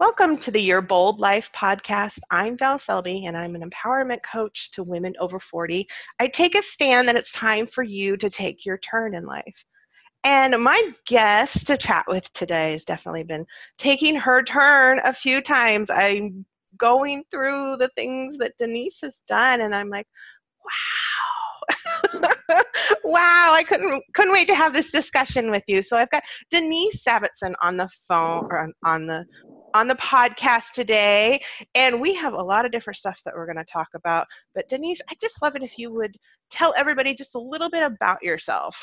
Welcome to the Your Bold Life podcast. I'm Val Selby, and I'm an empowerment coach to women over 40. I take a stand that it's time for you to take your turn in life. And my guest to chat with today has definitely been taking her turn a few times. I'm going through the things that Denise has done, and I'm like, wow. wow, I couldn't couldn't wait to have this discussion with you. So I've got Denise Zavitson on the phone or on, on the on the podcast today, and we have a lot of different stuff that we're going to talk about. But Denise, I just love it if you would tell everybody just a little bit about yourself.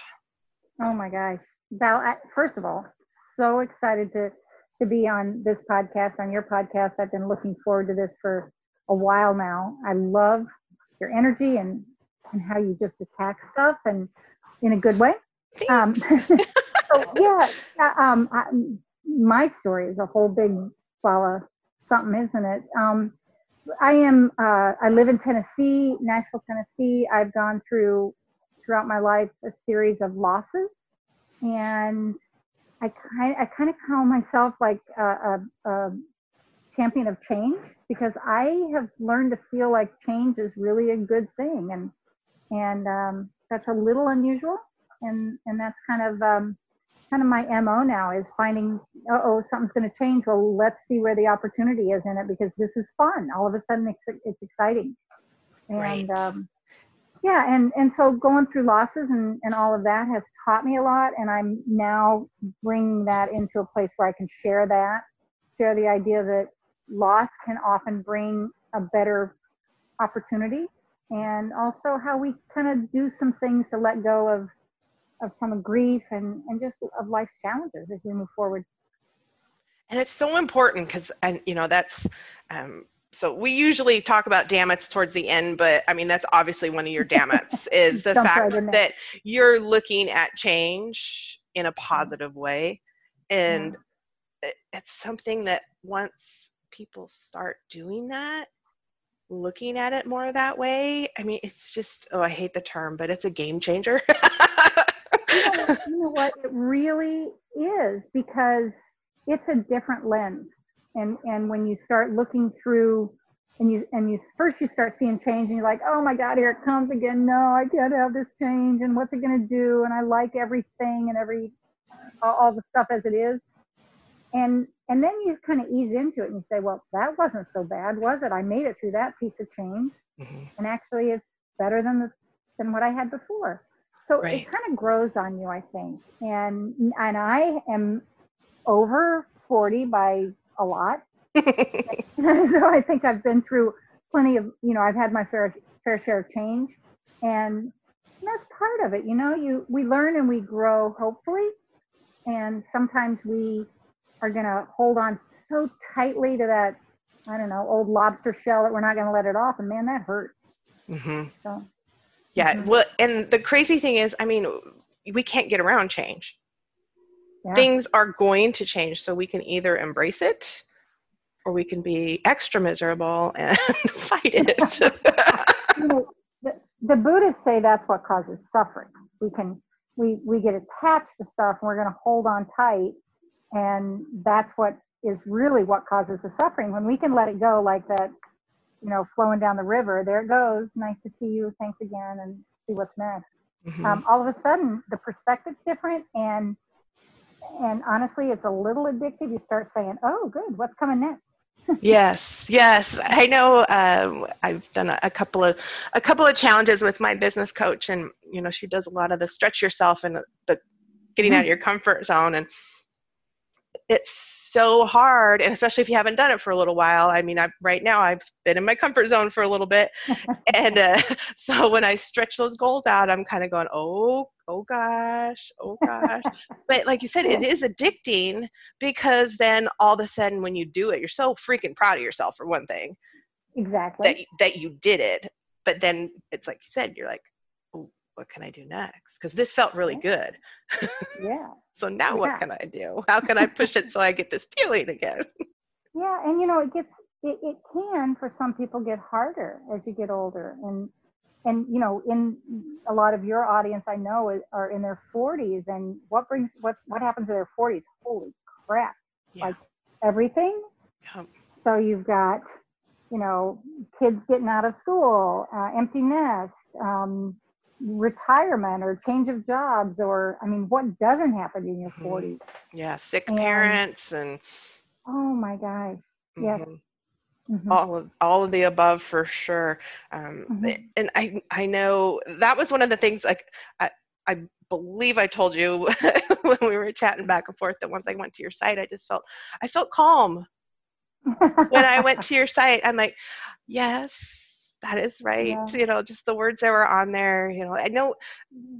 Oh my gosh, Val! First of all, so excited to to be on this podcast, on your podcast. I've been looking forward to this for a while now. I love your energy and and how you just attack stuff and in a good way. Um, so yeah, um, I, my story is a whole big ball of something, isn't it? Um, I am. Uh, I live in Tennessee, Nashville, Tennessee. I've gone through throughout my life a series of losses, and I kind I kind of call myself like a, a, a champion of change because I have learned to feel like change is really a good thing, and and um, that's a little unusual, and and that's kind of um, kind of my mo now is finding oh something's going to change. Well let's see where the opportunity is in it because this is fun. All of a sudden it's, it's exciting. And right. um, yeah and and so going through losses and and all of that has taught me a lot and i'm now bringing that into a place where i can share that share the idea that loss can often bring a better opportunity and also how we kind of do some things to let go of of some grief and and just of life's challenges as we move forward. And it's so important because and you know that's um, so we usually talk about dammits towards the end but i mean that's obviously one of your dammits is the fact that you're looking at change in a positive way. And yeah. it's something that once people start doing that looking at it more that way i mean it's just oh i hate the term but it's a game changer you know what? It really is because it's a different lens. And and when you start looking through and you and you first you start seeing change and you're like, oh my God, here it comes again. No, I can't have this change and what's it gonna do? And I like everything and every all, all the stuff as it is. And and then you kind of ease into it and you say, well, that wasn't so bad, was it? I made it through that piece of change. Mm-hmm. And actually it's better than the than what I had before. So right. it kind of grows on you, I think. And and I am over 40 by a lot. so I think I've been through plenty of, you know, I've had my fair fair share of change. And that's part of it. You know, you we learn and we grow, hopefully. And sometimes we are gonna hold on so tightly to that, I don't know, old lobster shell that we're not gonna let it off. And man, that hurts. Mm-hmm. So yeah. Mm-hmm. Well, and the crazy thing is, I mean, we can't get around change. Yeah. Things are going to change, so we can either embrace it or we can be extra miserable and fight it. you know, the, the Buddhists say that's what causes suffering. We can we we get attached to stuff and we're going to hold on tight and that's what is really what causes the suffering when we can let it go like that you know, flowing down the river. There it goes. Nice to see you. Thanks again, and see what's next. Mm-hmm. Um, all of a sudden, the perspective's different, and and honestly, it's a little addictive. You start saying, "Oh, good. What's coming next?" yes, yes. I know. Um, I've done a, a, couple of a couple of challenges with my business coach, and you know, she does a lot of the stretch yourself and the getting mm-hmm. out of your comfort zone and it's so hard and especially if you haven't done it for a little while i mean i right now i've been in my comfort zone for a little bit and uh, so when i stretch those goals out i'm kind of going oh oh gosh oh gosh. But like you said it is addicting because then all of a sudden when you do it you're so freaking proud of yourself for one thing exactly. that, that you did it but then it's like you said you're like what can i do next because this felt really good yeah so now yeah. what can I do? How can I push it so I get this feeling again? Yeah, and you know, it gets it, it can for some people get harder as you get older. And and you know, in a lot of your audience I know are in their 40s and what brings what what happens in their 40s? Holy crap. Yeah. Like everything Yep. So you've got, you know, kids getting out of school, uh, empty nest, um, retirement or change of jobs, or I mean, what doesn't happen in your Mhm. 40s? Yeah, sick And- parents and Oh my gosh. Yes. mhm, Mhm. all of all of the above for sure. Um, Mhm. And I I know that was one of the things like I I believe I told you when we were chatting back and forth that once I went to your site, I just felt I felt calm when I went to your site. I'm like, yes, that is right. Yeah. You know, just the words that were on there. You know, I know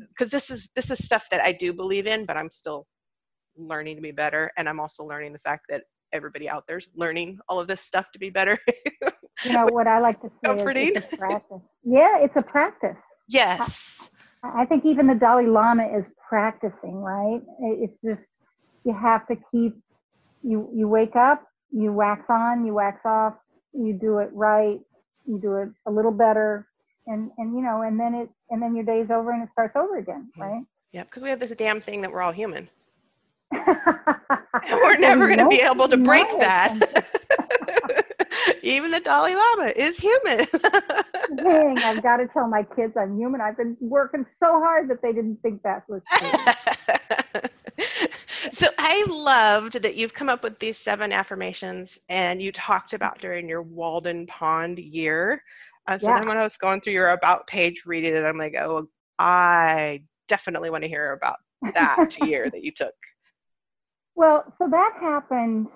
because this is this is stuff that I do believe in, but I'm still learning to be better, and I'm also learning the fact that everybody out there's learning all of this stuff to be better. you know what I like to say is it's practice. Yeah, it's a practice. yes. I think even the Dalai Lama is practicing, right? It's just you have to keep you you wake up, you wax on, you wax off, you do it right, you do it a little better, and and you know, and then it and then your day's over and it starts over again, Mhm. right? Yeah, because we have this damn thing that we're all human. We're never going to be able to break that. Even the Dalai Lama is human. Dang, I've got to tell my kids I'm human. I've been working so hard that they didn't think that was true. So I loved that you've come up with these seven affirmations and you talked about during your Walden Pond year. Uh, so Yeah. then when I was going through your about page reading it, I'm like, oh, I definitely want to hear about that year that you took. Well, so that happened,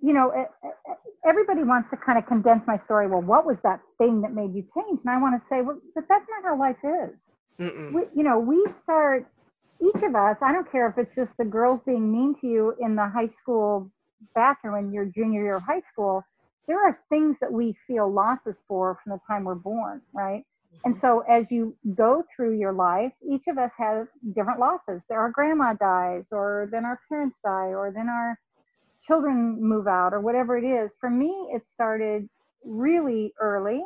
you know, e- e- everybody wants to kind of condense my story. Well, what was that thing that made you change? And I want to say, well, but that's not how life is. We, you know, we start, each of us, I don't care if it's just the girls being mean to you in the high school bathroom in your junior year of high school, there are things that we feel losses for from the time we're born, right? And so as you go through your life, each of us have different losses. There our grandma dies, or then our parents die, or then our children move out, or whatever it is. For me, it started really early.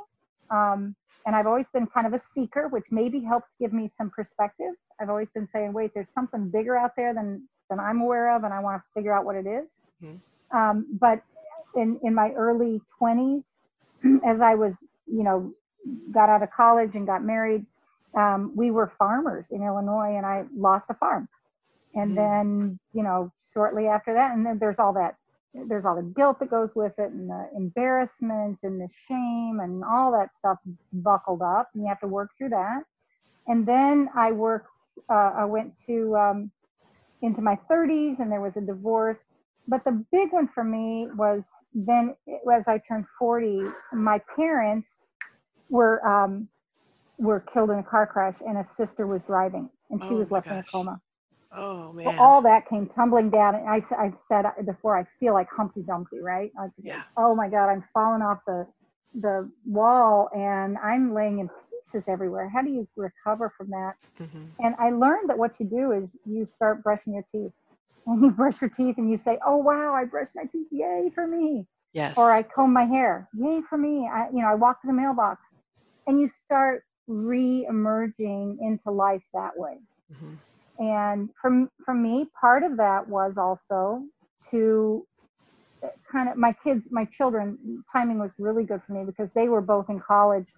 Um, and I've always been kind of a seeker, which maybe helped give me some perspective. I've always been saying, wait, there's something bigger out there than, than I'm aware of, and I want to figure out what it is. Mhm. Um, but in, in my early 20s, as I was, you know, got out of college and got married, um, we were farmers in Illinois, and I lost a farm. And Mm. then, you know, shortly after that, and then there's all that, there's all the guilt that goes with it, and the embarrassment, and the shame, and all that stuff buckled up, and you have to work through that. And then I worked, uh, I went to um, into my 30s, and there was a divorce. But the big one for me was then, as I turned 40, my parents were um, were killed in a car crash, and a sister was driving, and she Oh was left in a coma. Oh man. all that came tumbling down, and I, I've said before, I feel like Humpty Dumpty, right? I Yeah. Oh my God, I'm falling off the the wall, and I'm laying in pieces everywhere. How do you recover from that? Mhm. And I learned that what you do is you start brushing your teeth, and you brush your teeth, and you say, "Oh wow, I brushed my teeth! Yay for me!" Yes. or I comb my hair. Yay for me. I, you know, I walk to the mailbox and you start re-emerging into life that way. Mhm. And from for me, part of that was also to kind of my kids, my children, timing was really good for me because they were both in college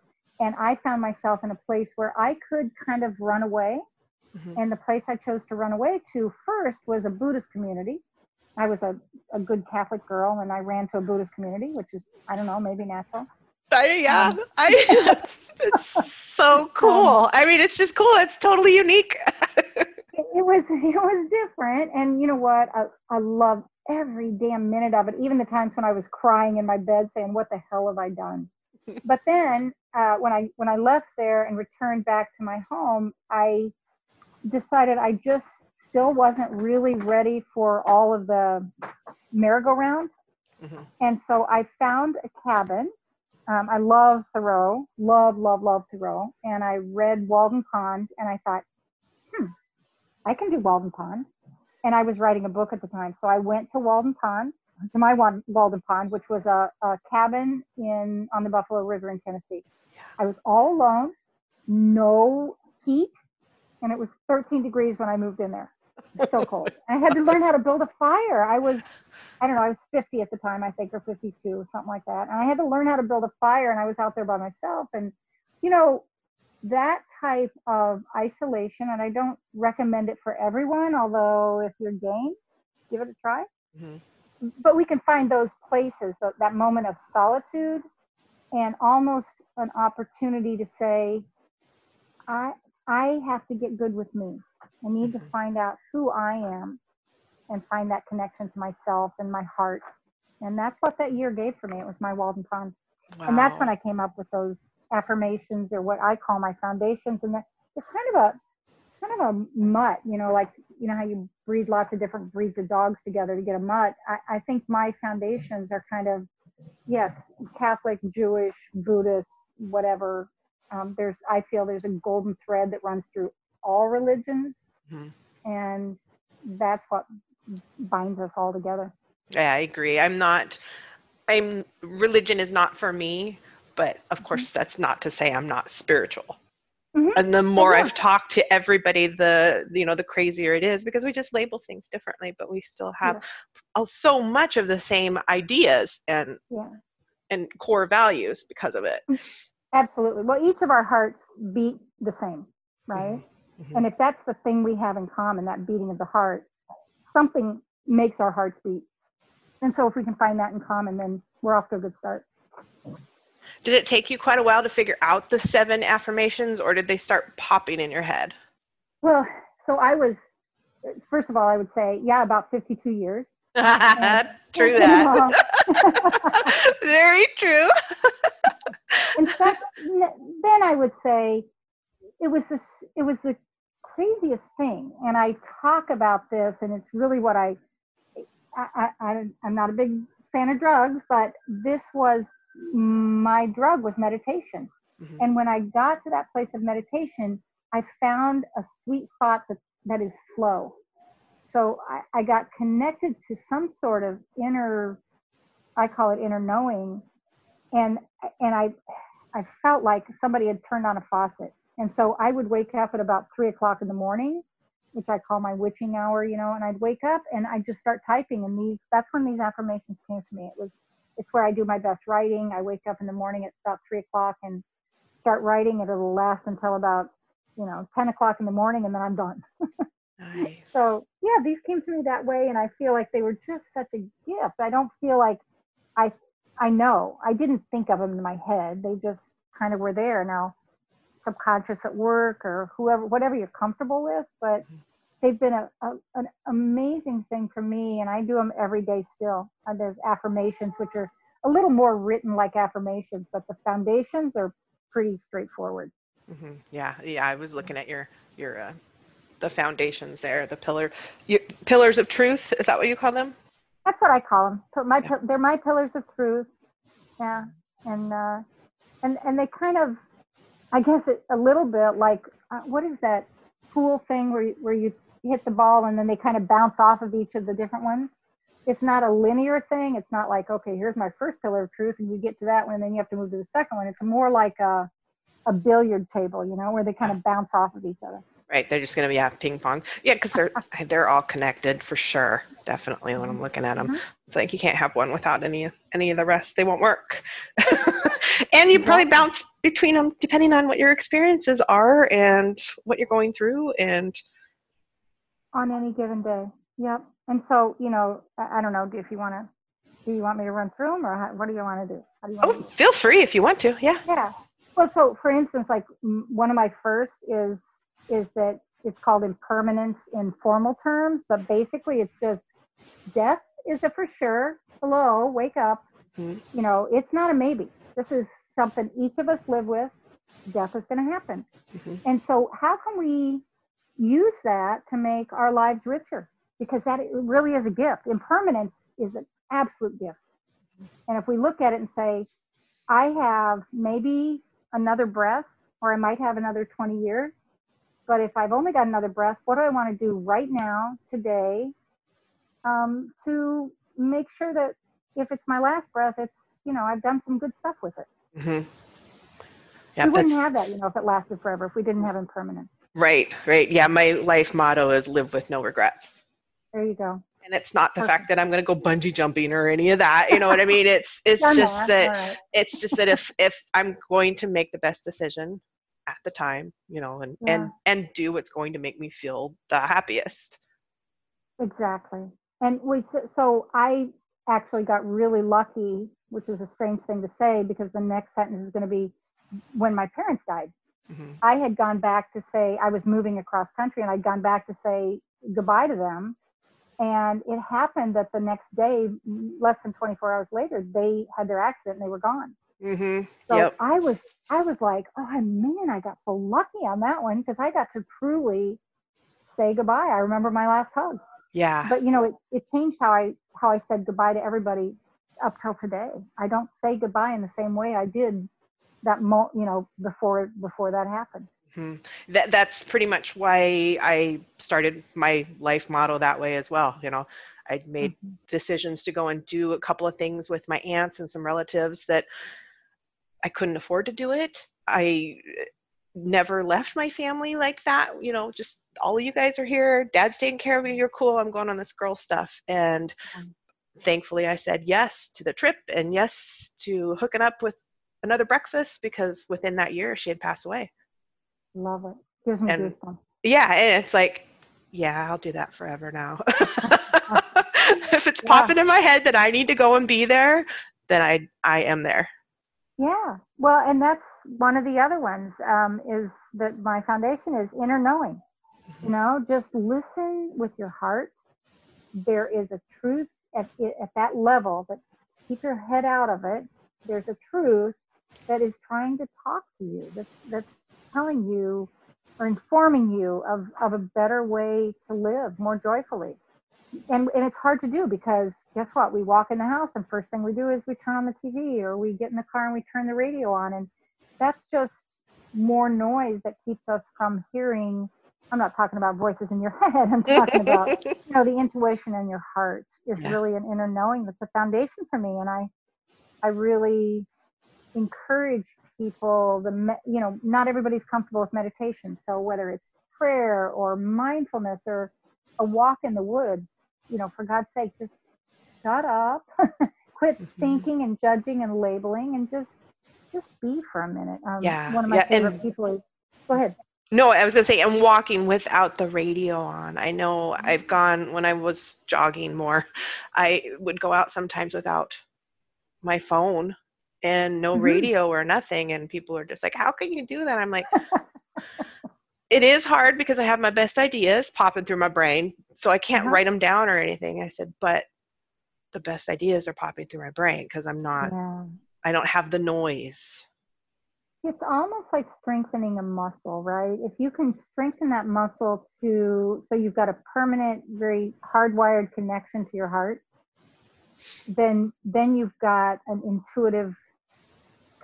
and I found myself in a place where I could kind of run away. Mhm. And the place I chose to run away to first was a Buddhist community. I was a, a good Catholic girl and I ran to a Buddhist community, which is, I don't know, maybe natural. I, yeah, Um, I, it's so cool. I mean, it's just cool. It's totally unique. It, was it was different. And you know what? I, I love every damn minute of it, even the times when I was crying in my bed saying, What the hell have I done? but then uh, when I when I left there and returned back to my home, I decided I just still wasn't really ready for all of the merry-go-round. Mhm. And so I found a cabin. Um, I love Thoreau, love, love, love Thoreau. And I read Walden Pond and I thought, I can do Walden Pond. And I was writing a book at the time. So I went to Walden Pond, to my Walden Pond, which was a, a cabin in on the Buffalo River in Tennessee. I was all alone, no heat, and it was 13 degrees when I moved in there. so cold. I had to learn how to build a fire. I was, I don't know, I was 50 at the time, I think, or 52, something like that. And I had to learn how to build a fire, and I was out there by myself. And, you know, that type of isolation, and I don't recommend it for everyone, although if you're game, give it a try. Mm-hmm. But we can find those places, that, that moment of solitude, and almost an opportunity to say, I, I have to get good with me. I need to mm-hmm. find out who I am and find that connection to myself and my heart. And that's what that year gave for me. It was my Walden Pond. Wow. And that's when I came up with those affirmations or what I call my foundations. And it's kind of a kind of a mutt, you know, like you know how you breed lots of different breeds of dogs together to get a mutt. I, I think my foundations are kind of yes, Catholic, Jewish, Buddhist, whatever. Um, there's I feel there's a golden thread that runs through all religions, mm-hmm. and that's what binds us all together. Yeah, I agree. I'm not. I'm religion is not for me, but of mm-hmm. course that's not to say I'm not spiritual. Mm-hmm. And the more I've talked to everybody, the you know the crazier it is because we just label things differently, but we still have yeah. so much of the same ideas and yeah. and core values because of it. Mm, absolutely. Well, each of our hearts beat the same, right? Mm-hmm. mm-hmm. And if that's the thing we have in common, that beating of the heart, something makes our hearts beat. And so if we can find that in common, then we're off to a good start. Did it take you quite a while to figure out the seven affirmations or did they start popping in your head? Well, so I was, first of all, I would say, yeah, about 52 years. true that. Very true. and so, then I would say it was this, it was the craziest thing. And I talk about this and it's really what I, I, I, I'm not a big fan of drugs, but this was my drug was meditation. Mm-hmm. And when I got to that place of meditation, I found a sweet spot that, that is flow. So I, I got connected to some sort of inner, I call it inner knowing. And, and I, I felt like somebody had turned on a faucet. And so I would wake up at about three o'clock in the morning, which I call my witching hour, you know, and I'd wake up and I'd just start typing. And these, that's when these affirmations came to me. It was it's where I do my best writing. I wake up in the morning at about three o'clock and start writing. and It'll last until about, you know, 10 o'clock in the morning and then I'm done. nice. So yeah, these came to me that way and I feel like they were just such a gift. I don't feel like I, I know, I didn't think of them in my head. They just kind of were there. Now, subconscious at work or whoever, whatever you're comfortable with, but mm-hmm. they've been a, a, an amazing thing for me and i do them every day still. And there's affirmations which are a little more written like affirmations but the foundations are pretty straightforward. Mm-hmm. yeah yeah i was looking at your your uh, the foundations there the pillar you, pillars of truth is that what you call them? That's what i call them my yeah. they're my pillars of truth. Yeah and uh and and they kind of i guess it, a little bit like uh, what is that pool thing where you, where you hit the ball and then they kind of bounce off of each of the different ones. It's not a linear thing. It's not like, okay, here's my first pillar of truth and you get to that one and then you have to move to the second one. It's more like a, a billiard table, you know, where they kind of bounce off of each other. Right, they're just going to be yeah, ping pong. Yeah, because they're they're all connected for sure. Definitely, when I'm looking at them, mm-hmm. it's like you can't have one without any any of the rest. They won't work. and you probably bounce between them depending on what your experiences are and what you're going through, and on any given day. Yep. And so, you know, I, I don't know if you want to, do you want me to run through them or how, what do you want to do? do oh, feel free if you want to. Yeah. Yeah. Well, so for instance, like one of my first is, is that it's called impermanence in formal terms, but basically it's just death is a for sure. Hello, wake up. Mm-hmm. You know, it's not a maybe. This is something each of us live with. Death is going to happen. Mm-hmm. And so, how can we use that to make our lives richer because that really is a gift. Impermanence is an absolute gift. And if we look at it and say, I have maybe another breath, or I might have another 20 years, but if I've only got another breath, what do I want to do right now, today, um, to make sure that if it's my last breath, it's, you know, I've done some good stuff with it. Mm-hmm. we wouldn't have that, you know, if it lasted forever, if we didn't have impermanence. Right, right. Yeah, my life motto is live with no regrets. There you go. And it's not the Perfect. fact that I'm going to go bungee jumping or any of that. You know what I mean? It's it's Done just that All right. it's just that if if I'm going to make the best decision at the time, you know, and and and do what's going to make me feel the happiest. Exactly. And we, so I actually got really lucky, which is a strange thing to say because the next sentence is going to be when my parents died. Mhm. I had gone back to say, I was moving across country and I'd gone back to say goodbye to them. And it happened that the next day, less than 24 hours later, they had their accident and they were gone. Mhm. So Yep. I was, I was like, oh man, I got so lucky on that one because I got to truly say goodbye. I remember my last hug Yeah. but you know it, it changed how i how i said goodbye to everybody up till today i don't say goodbye in the same way i did that mo you know before before that happened Mhm. That that's pretty much why I started my life model that way as well. You know, I'd made Mhm. decisions to go and do a couple of things with my aunts and some relatives that I couldn't afford to do it. I never left my family like that. You know, just all of you guys are here. Dad's taking care of me. You're cool. I'm going on this girl stuff. And Mhm. thankfully, I said yes to the trip and yes to hooking up with another breakfast because within that year she had passed away. love it gives me And- goosebumps Yeah, and it's like, yeah, I'll do that forever now. if it's Yeah. popping in my head that I need to go and be there, then I I am there. yeah well and that's one of the other ones um, is that my foundation is inner knowing. You know just listen with your heart. There is a truth at, at that level but keep your head out of it. There's a truth that is trying to talk to you that's that's telling you or informing you of, of a better way to live more joyfully. And and it's hard to do because guess what? We walk in the house and first thing we do is we turn on the tv or we get in the car and we turn the radio on and that's just more noise that keeps us from hearing i'm not talking about voices in your head i'm talking about you know the intuition in your heart is Yeah. really an inner knowing that's a foundation for me and i i really encourage people the me- you know not everybody's comfortable with meditation so whether it's prayer or mindfulness or a walk in the woods you know for god's sake just shut up quit Mhm. thinking and judging and labeling and just just be for a minute um, Yeah, one of my yeah, favorite and- people is go ahead No, I was gonna say, and walking without the radio on. I know I've gone when I was jogging more. I would go out sometimes without my phone and no Mhm. radio or nothing, and people are just like, "How can you do that?" I'm like, "It is hard because I have my best ideas popping through my brain, so I can't Uh-huh. write them down or anything." I said, "But the best ideas are popping through my brain because I'm not. yeah I don't have the noise." It's almost like strengthening a muscle, right? If you can strengthen that muscle to, so you've got a permanent, very hardwired connection to your heart, then then you've got an intuitive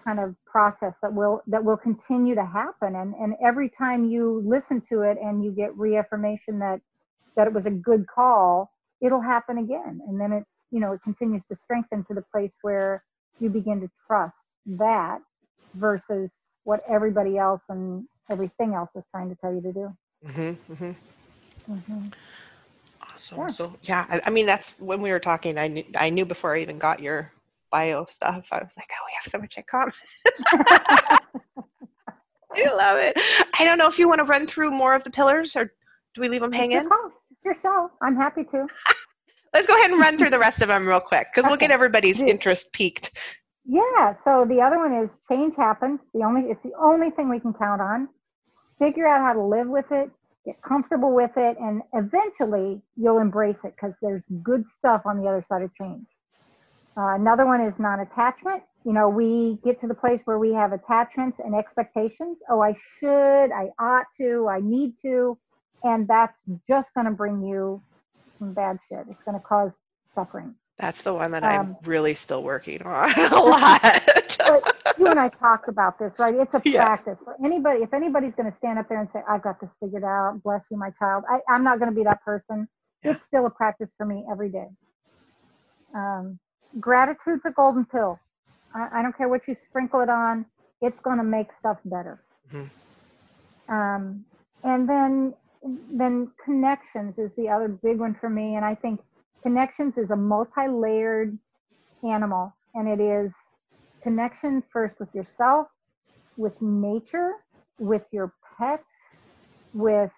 kind of process that will that will continue to happen. And and every time you listen to it and you get reaffirmation that that it was a good call, it'll happen again. And then it, you know, it continues to strengthen to the place where you begin to trust that versus what everybody else and everything else is trying to tell you to do. hmm hmm hmm Awesome. Yeah. So yeah, I, I mean that's when we were talking. I knew I knew before I even got your bio stuff. I was like, oh, we have so much in common. I love it. I don't know if you want to run through more of the pillars, or do we leave them It's your hanging? call. It's your show. I'm happy to. Let's go ahead and run through the rest of them real quick because we'll get everybody's interest peaked. Yeah. So the other one is change happens. The only it's the only thing we can count on. Figure out how to live with it, get comfortable with it, and eventually you'll embrace it because there's good stuff on the other side of change. Uh, another one is non-attachment. You know, we get to the place where we have attachments and expectations. Oh, I should, I ought to, I need to, and that's just going to bring you some bad shit. It's going to cause suffering. That's the one that I'm Um, really still working on a lot. But you and I talked about this, right? It's a Yeah. practice for anybody. If anybody's going to stand up there and say, "I've got this figured out," bless you, my child. I, I'm not going to be that person. Yeah. It's still a practice for me every day. Um, gratitude's a golden pill. I, I don't care what you sprinkle it on; it's going to make stuff better. Mhm. Um, and then then connections is the other big one for me. And i think connections is a multi-layered animal and it is connection first with yourself with nature with your pets with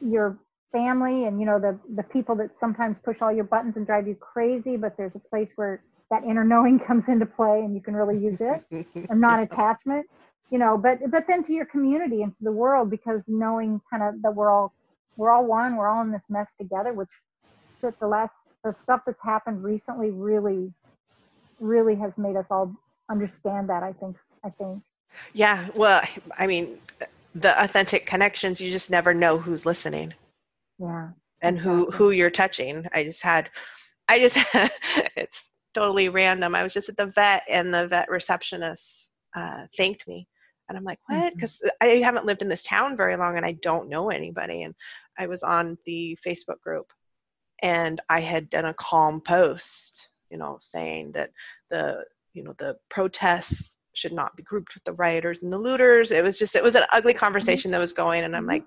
your family and you know the the people that sometimes push all your buttons and drive you crazy but there's a place where that inner knowing comes into play and you can really use it. Or non-attachment you know but but then to your community and to the world because knowing kind of that we're all we're all one we're all in this mess together which shit the last the stuff that's happened recently really really has made us all understand that i think i think. Yeah well i mean the authentic connections you just never know who's listening. Yeah and who exactly. who you're touching. I just had i just it's totally random. I was just at the vet and the vet receptionist uh, thanked me. And i'm like what? Mhm. because i haven't lived in this town very long and i don't know anybody. And i was on the facebook group and i had done a calm post you know saying that the you know the protests should not be grouped with the rioters and the looters. It was just it was an ugly conversation that was going and i'm Mhm. like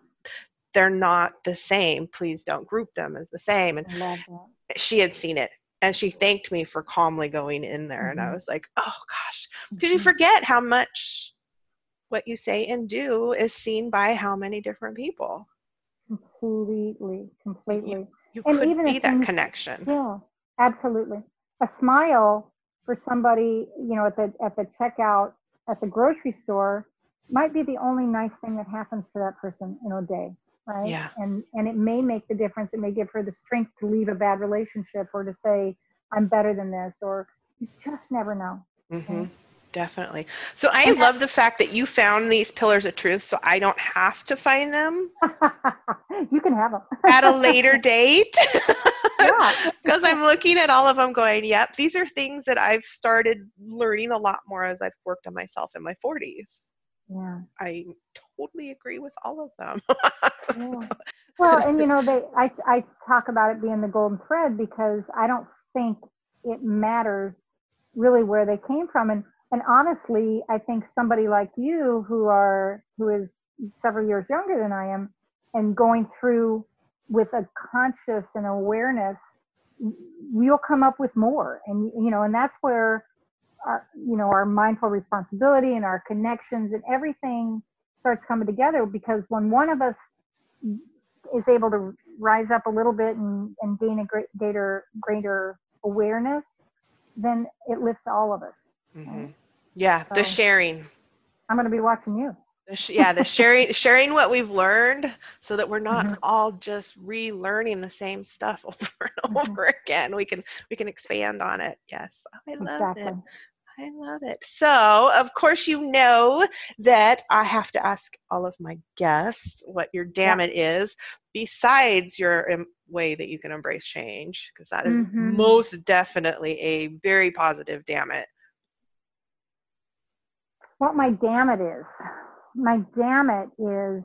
they're not the same. Please don't group them as the same. And i love that. she had seen it and she thanked me for calmly going in there and i Mhm. was like oh gosh. Because you forget how much what you say and do is seen by how many different people completely completely you And could even be that things- connection Yeah, absolutely. A smile for somebody, you know, at the at the checkout at the grocery store might be the only nice thing that happens to that person in a day, right? Yeah. And and it may make the difference. It may give her the strength to leave a bad relationship or to say, I'm better than this, or you just never know. hmm Definitely. So I And love the fact that you found these pillars of truth so I don't have to find them you can have them at a later date. Yeah. Because I'm looking at all of them going, yep, these are things that I've started learning a lot more as I've worked on myself in my 40s. yeah. I totally agree with all of them. Yeah. Well, and you know, they I I talk about it being the golden thread because I don't think it matters really where they came from. And and honestly, I think somebody like you who are who is several years younger than I am and going through with a conscious and awareness, you'll come up with more. And you know, and that's where our you know our mindful responsibility and our connections and everything starts coming together because when one of us is able to rise up a little bit and, and gain a great greater greater awareness, then it lifts all of us. Hmm Yeah, the sharing. I'm going to be watching you. The sh- yeah, the sharing, sharing what we've learned, so that we're not Mhm. all just relearning the same stuff over and Mhm. over again. We can we can expand on it. Yes, I love Exactly. it. I love it. So, of course, you know that I have to ask all of my guests what your damn it is, besides your em- way that you can embrace change, because that is Mhm. most definitely a very positive damn it. What my damn it is. My damn it is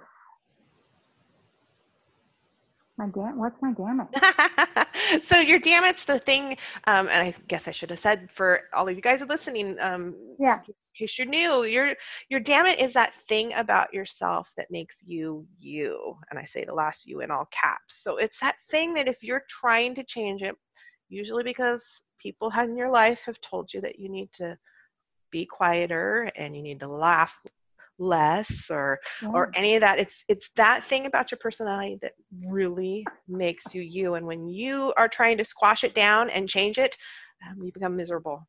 my damn what's my damn it? so your damn it's the thing, um, and I guess I should have said for all of you guys listening, um, Yeah. in case you're new, your your damn it is that thing about yourself that makes you you, and I say the last you in all caps. So it's that thing that if you're trying to change it, usually because people in your life have told you that you need to be quieter and you need to laugh less or or any of that it's it's that thing about your personality that really makes you you and when you are trying to squash it down and change it um, you become miserable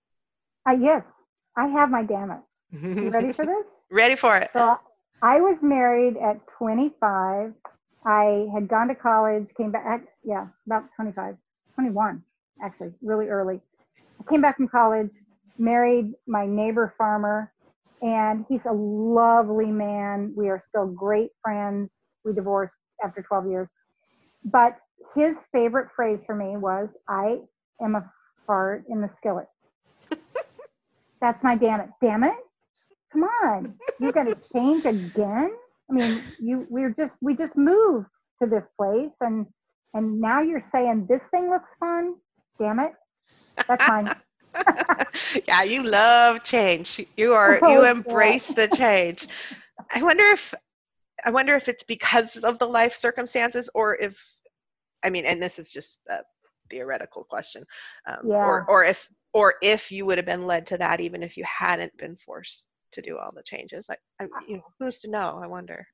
I yes, I have my damn it. You ready for this? ready for it So I was married at 25. I had gone to college, came back, yeah, about 25, 21, actually, really early. I came back from college, married my neighbor farmer, and he's a lovely man. We are still great friends. We divorced after 12 years. But his favorite phrase for me was, I am a fart in the skillet. That's my damn it. Damn it. Come on. You're going to change again? I mean, you we're just we just moved to this place and and now you're saying this thing looks fun? Damn it. That's mine. yeah you love change you are Oh, you yeah. embrace the change i wonder if I wonder if it's because of the life circumstances or if, I mean, and this is just a theoretical question, um, Yeah. or or if or if you would have been led to that even if you hadn't been forced to do all the changes. Like, I, you know, who's to know? I wonder.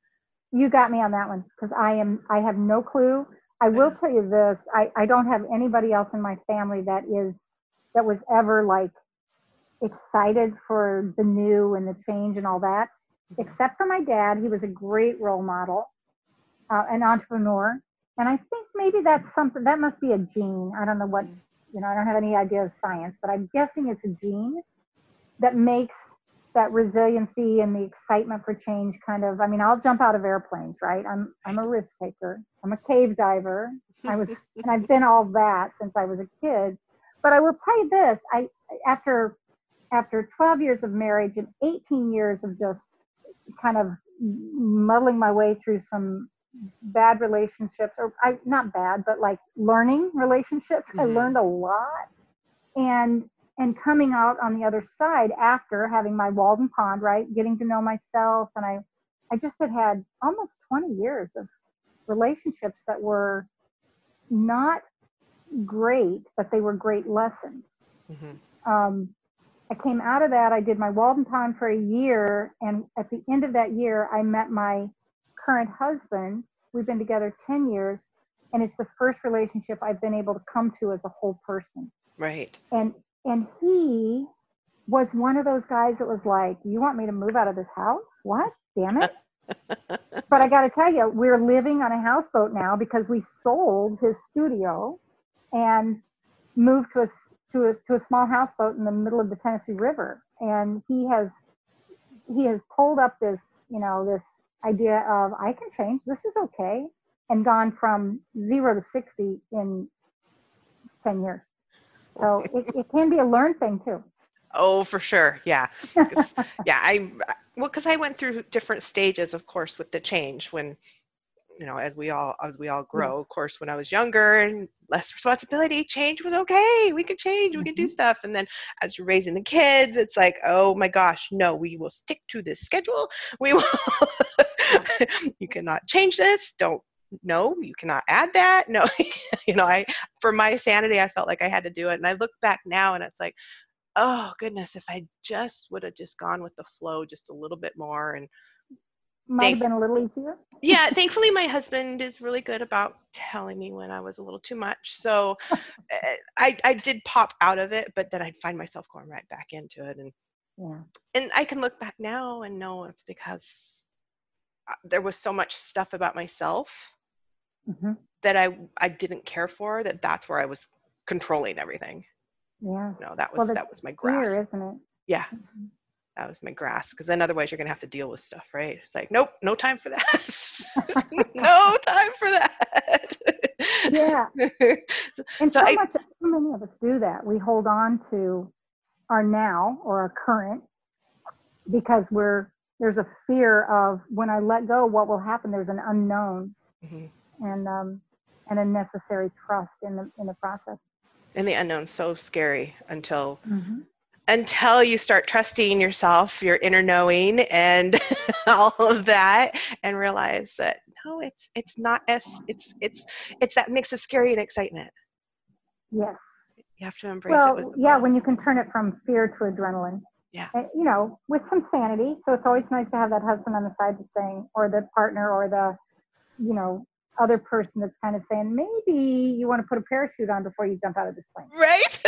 You got me on that one because I am I have no clue. I will tell you this, I, I don't have anybody else in my family that is that was ever like excited for the new and the change and all that, except for my dad. He was a great role model, uh, an entrepreneur. And I think maybe that's something that must be a gene. I don't know what, you know, I don't have any idea of science, but I'm guessing it's a gene that makes that resiliency and the excitement for change kind of i mean i'll jump out of airplanes right i'm i'm a risk taker i'm a cave diver i was and i've been all that since i was a kid but i will tell you this i after after 12 years of marriage and 18 years of just kind of muddling my way through some bad relationships or I, not bad but like learning relationships i Mhm. learned a lot and and coming out on the other side after having my Walden Pond, right, getting to know myself, and I, I just had had almost 20 years of relationships that were not great, but they were great lessons. hmm Um, I came out of that. I did my Walden Pond for a year, and at the end of that year, I met my current husband. We've been together 10 years, and it's the first relationship I've been able to come to as a whole person Right. and and he was one of those guys that was like you want me to move out of this house what damn it but i got to tell you we're living on a houseboat now because we sold his studio and moved to a to a, to a small houseboat in the middle of the tennessee river and he has he has pulled up this you know this idea of i can change this is okay and gone from zero to 60 in 10 years so it, it can be a learned thing too. Oh, for sure. Yeah. yeah. I well, because I went through different stages, of course, with the change when, you know, as we all as we all grow. Yes. Of course, when I was younger and less responsibility, change was okay. We could change. We could do mm-hmm. stuff. And then as you're raising the kids, it's like, oh my gosh, no, we will stick to this schedule. We will. you cannot change this. Don't. No, you cannot add that. No, you know, I for my sanity, I felt like I had to do it. And I look back now, and it's like oh goodness if i just would have just gone with the flow just a little bit more and Might have been a little easier. yeah thankfully my husband is really good about telling me when i was a little too much so uh, i i did pop out of it but then i'd find myself going right back into it and Yeah. and i can look back now and know it's because uh, there was so much stuff about myself hmm that i i didn't care for that that's where i was controlling everything Yeah. no that was Well, that was my grasp Fear, isn't it? yeah Mhm. That was my grasp because then otherwise you're gonna have to deal with stuff right it's like nope no time for that no time for that Yeah. And So so, I- much, so many of us do that. We hold on to our now or our current because we're there's a fear of when I let go, what will happen. There's an unknown Mhm. and um, and a necessary trust in the in the process. and the unknown's so scary until Mm-hmm. Until you start trusting yourself your inner knowing and all of that and realize that no it's it's not as it's it's it's that mix of scary and excitement Yes. you have to embrace it Well, yeah, when you can turn it from fear to adrenaline. Yeah. Uh, You know, with some sanity. So it's always nice to have that husband on the side that's saying, or the partner, or the, you know, other person that's kind of saying, maybe you want to put a parachute on before you jump out of this plane. right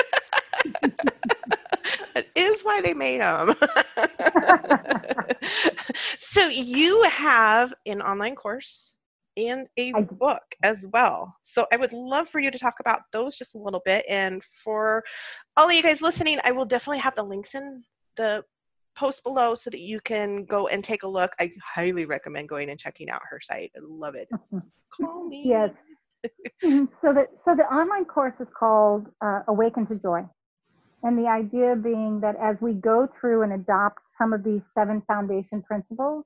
that is why they made them so you have an online course and a I do. book as well. So i would love for you to talk about those just a little bit. And for all of you guys listening i will definitely have the links in the post below so that you can go and take a look. I highly recommend going and checking out her site. I love it. Call me. Yes. Mhm. so the so the online course is called uh, Awaken to Joy, and the idea being that as we go through and adopt some of these seven foundation principles,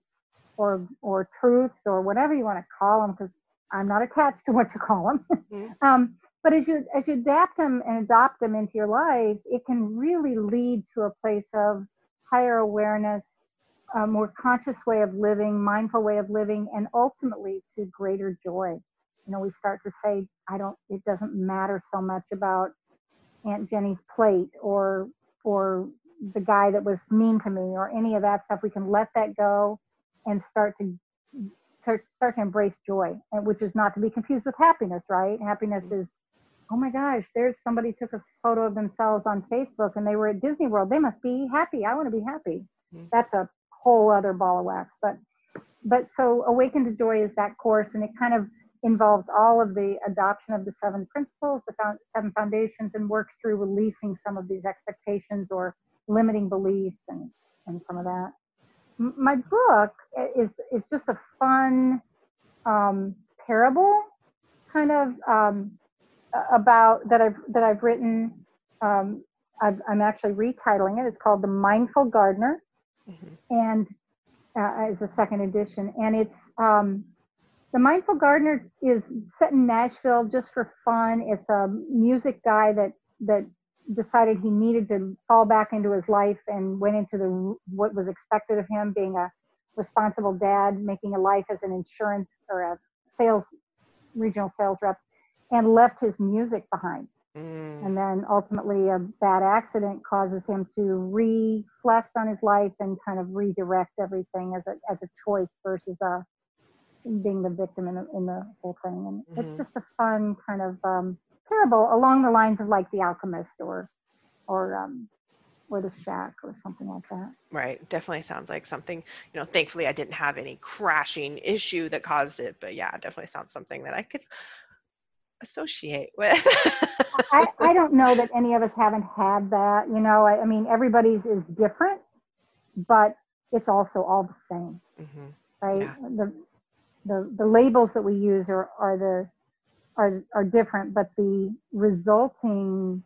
or or truths, or whatever you want to call them, because I'm not attached to what you call them. Mhm. um, but as you as you adapt them and adopt them into your life, it can really lead to a place of higher awareness, a more conscious way of living, mindful way of living, and ultimately to greater joy. You know, we start to say, I don't, it doesn't matter so much about Aunt Jenny's plate or, or the guy that was mean to me or any of that stuff. We can let that go and start to start to embrace joy, which is not to be confused with happiness, right? Happiness is, oh my gosh, there's somebody took a photo of themselves on Facebook and they were at Disney World. They must be happy. I want to be happy. Mm-hmm. That's a whole other ball of wax. But but so awaken to joy is that course, and it kind of involves all of the adoption of the seven principles, the seven foundations, and works through releasing some of these expectations or limiting beliefs and and some of that. My book is is just a fun um, parable, kind of um, about that I've that I've written. Um, i am actually retitling it. It's called The Mindful Gardener, mm-hmm. and uh, as a second edition. And it's um, the Mindful Gardener is set in Nashville just for fun. It's a music guy that that decided he needed to fall back into his life and went into the what was expected of him, being a responsible dad, making a life as an insurance or a sales regional sales rep, and left his music behind. Mm. And then ultimately, a bad accident causes him to reflect on his life and kind of redirect everything as a as a choice versus a being the victim in the, in the whole thing. And mm-hmm. it's just a fun kind of um, parable along the lines of like The Alchemist or or um, or The Shack or something like that. Right. Definitely sounds like something. You know, thankfully I didn't have any crashing issue that caused it, but yeah, definitely sounds something that I could associate with. I, I don't know that any of us haven't had that. You know, I, I mean, everybody's is different, but it's also all the same, mm-hmm. right? Yeah. The, the the labels that we use are are the are are different, but the resulting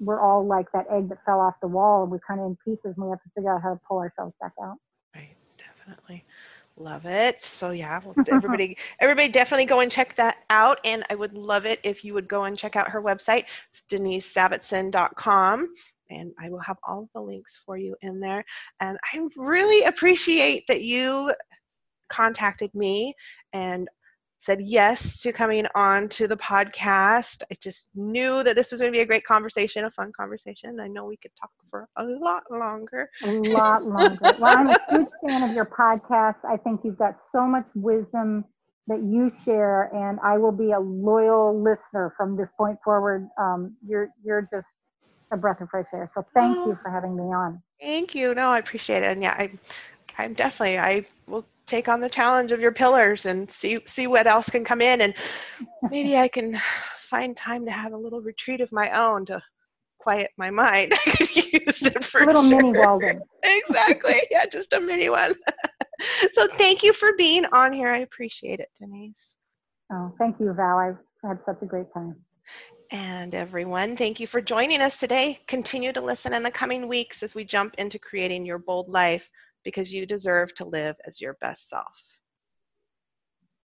we're all like that egg that fell off the wall. And we're kind of in pieces, and we have to figure out how to pull ourselves back out. Right, definitely. Love it. So yeah, well, everybody, everybody definitely go and check that out. And I would love it if you would go and check out her website. It's denisezavitson.com. And I will have all the links for you in there. And I really appreciate that you contacted me and said yes to coming on to the podcast. I just knew that this was going to be a great conversation, a fun conversation. I know we could talk for a lot longer. A lot longer. well, I'm a huge fan of your podcast. I think you've got so much wisdom that you share, and I will be a loyal listener from this point forward. Um, you're you're just a breath of fresh air. So thank oh, you for having me on. Thank you. No, I appreciate it. And yeah, I, I'm definitely I will take on the challenge of your pillars and see see what else can come in and maybe I can find time to have a little retreat of my own to quiet my mind. I could use it for a little sure. mini Walden. exactly. Yeah, just a mini one. so thank you for being on here. I appreciate it, Denise. Oh, thank you, Val. I've had such a great time. And everyone, thank you for joining us today. Continue to listen in the coming weeks as we jump into creating your bold life because you deserve to live as your best self.